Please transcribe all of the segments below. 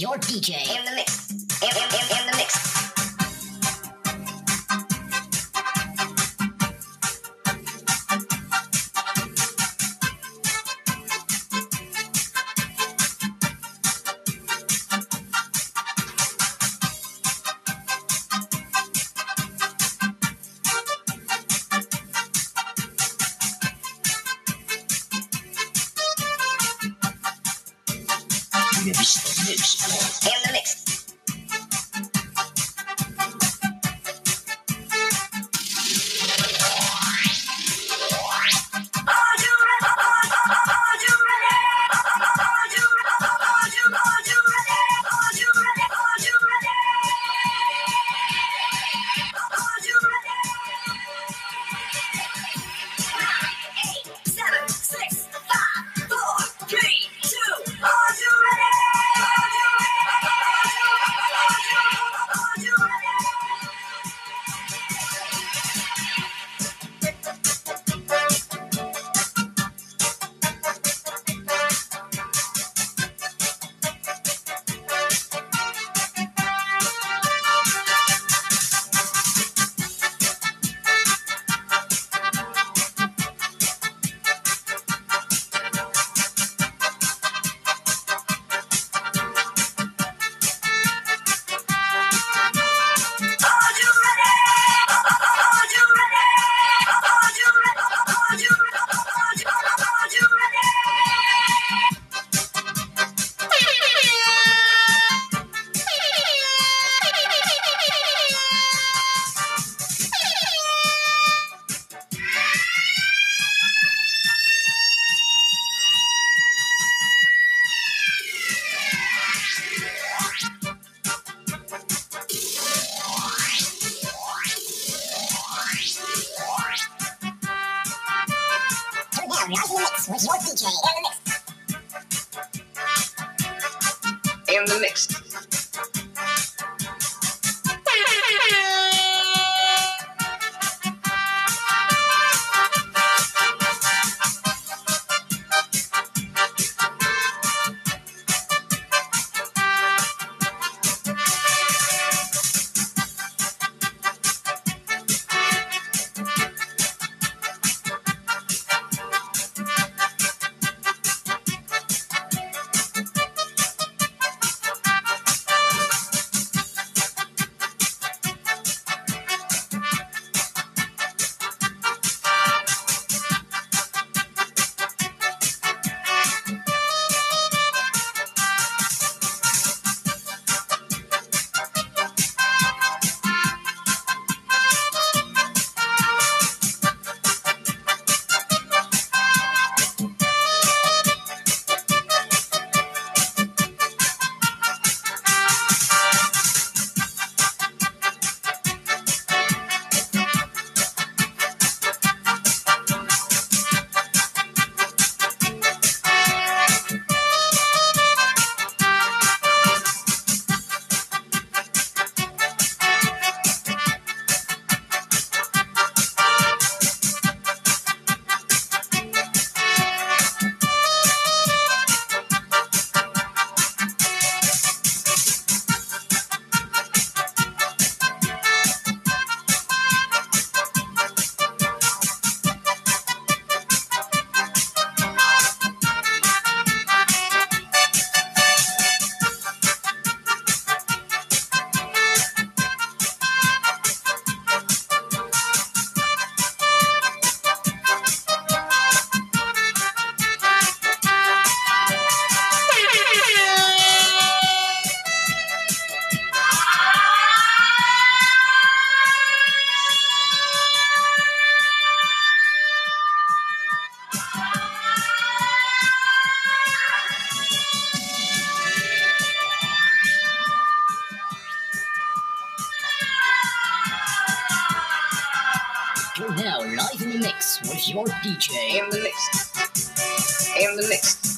your DJ in the mix. mix, mix, in the mix. mix with your DJ in the mix. In the mix. Now live in the mix with your DJ. In the mix. In the mix.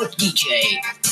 Mix DJ.